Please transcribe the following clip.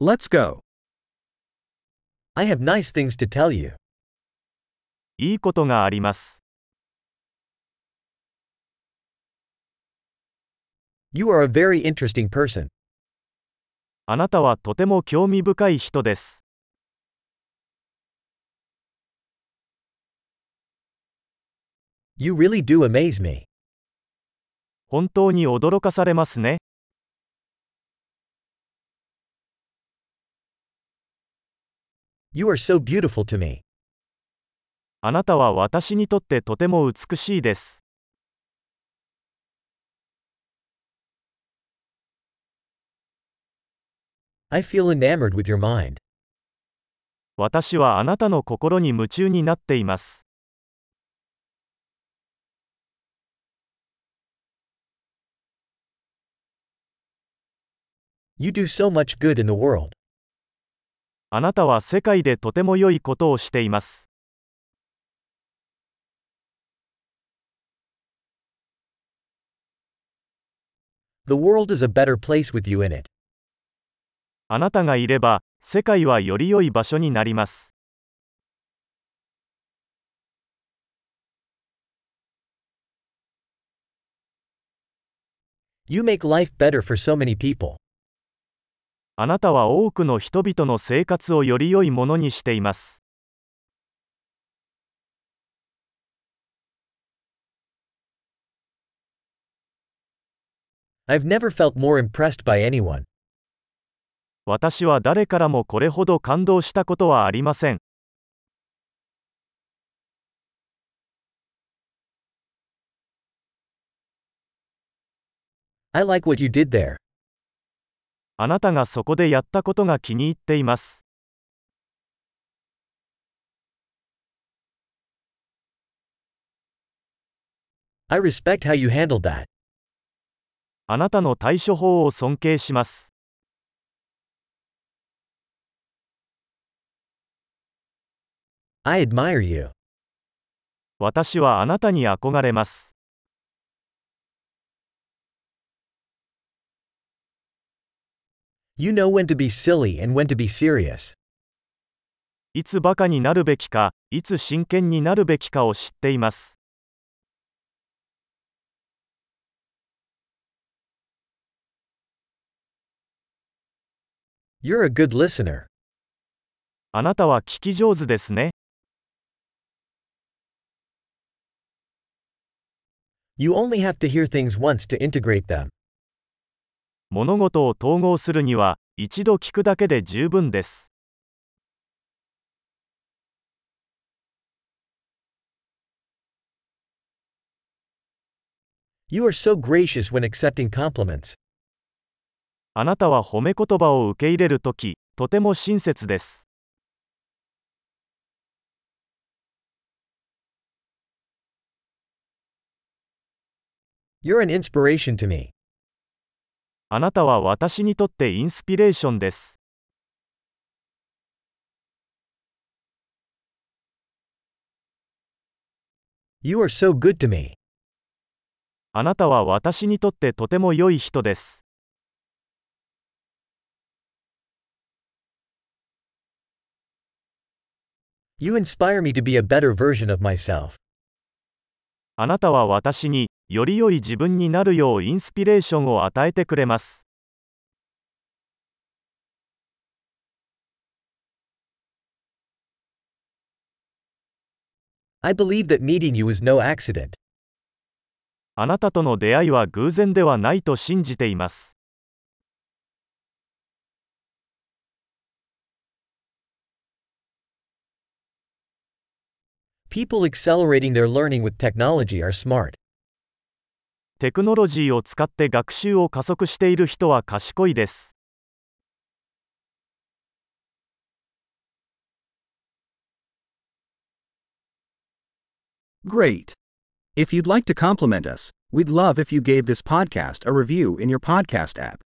Let's go. I have nice things to tell you. いいことがあります。You are a very interesting person. あなたはとても興味深い人です。You really do amaze me. 本当に驚かされますね。You are so beautiful to me. あなたは私にとってとても美しいです。I feel enamored with your mind. 私はあなたの心に夢中になっています。You do so much good in the world. あなたは世界でとても良いことをしています。The world is a better place with you in it. あなたがいれば、世界はより良い場所になります。You make life better for so many people. あなたは多くの人々の生活をより良いものにしています。I've never felt more impressed by anyone. 私は誰からもこれほど感動したことはありません。I like what you did there. あなたがそこでやったことが気に入っています。I respect how you handled that. あなたの対処法を尊敬します。I admire you. 私はあなたに憧れます。You know when to be silly and when to be serious. いつバカになるべきか、いつ真剣になるべきかを知っています。 You're a good listener. あなたは聞き上手ですね。 You only have to hear things once to integrate them. 物事を統合するには、一度聞くだけで十分です。You are so gracious when accepting compliments. あなたは褒め言葉を受け入れるとき、とても親切です。You're an inspiration to me. あなたは私にとってインスピレーションです。You are so good to me. あなたは私にとってとても良い人です。You inspire me to be a better version of myself. あなたは私に、より良い自分になるようインスピレーションを与えてくれます。I believe that meeting you is no accident. あなたとの出会いは偶然ではないと信じています。People accelerating their learning with technology are smart. テクノロジーを使って学習を加速している人は賢いです。 Great. If you'd like to compliment us, we'd love if you gave this podcast a review in your podcast app.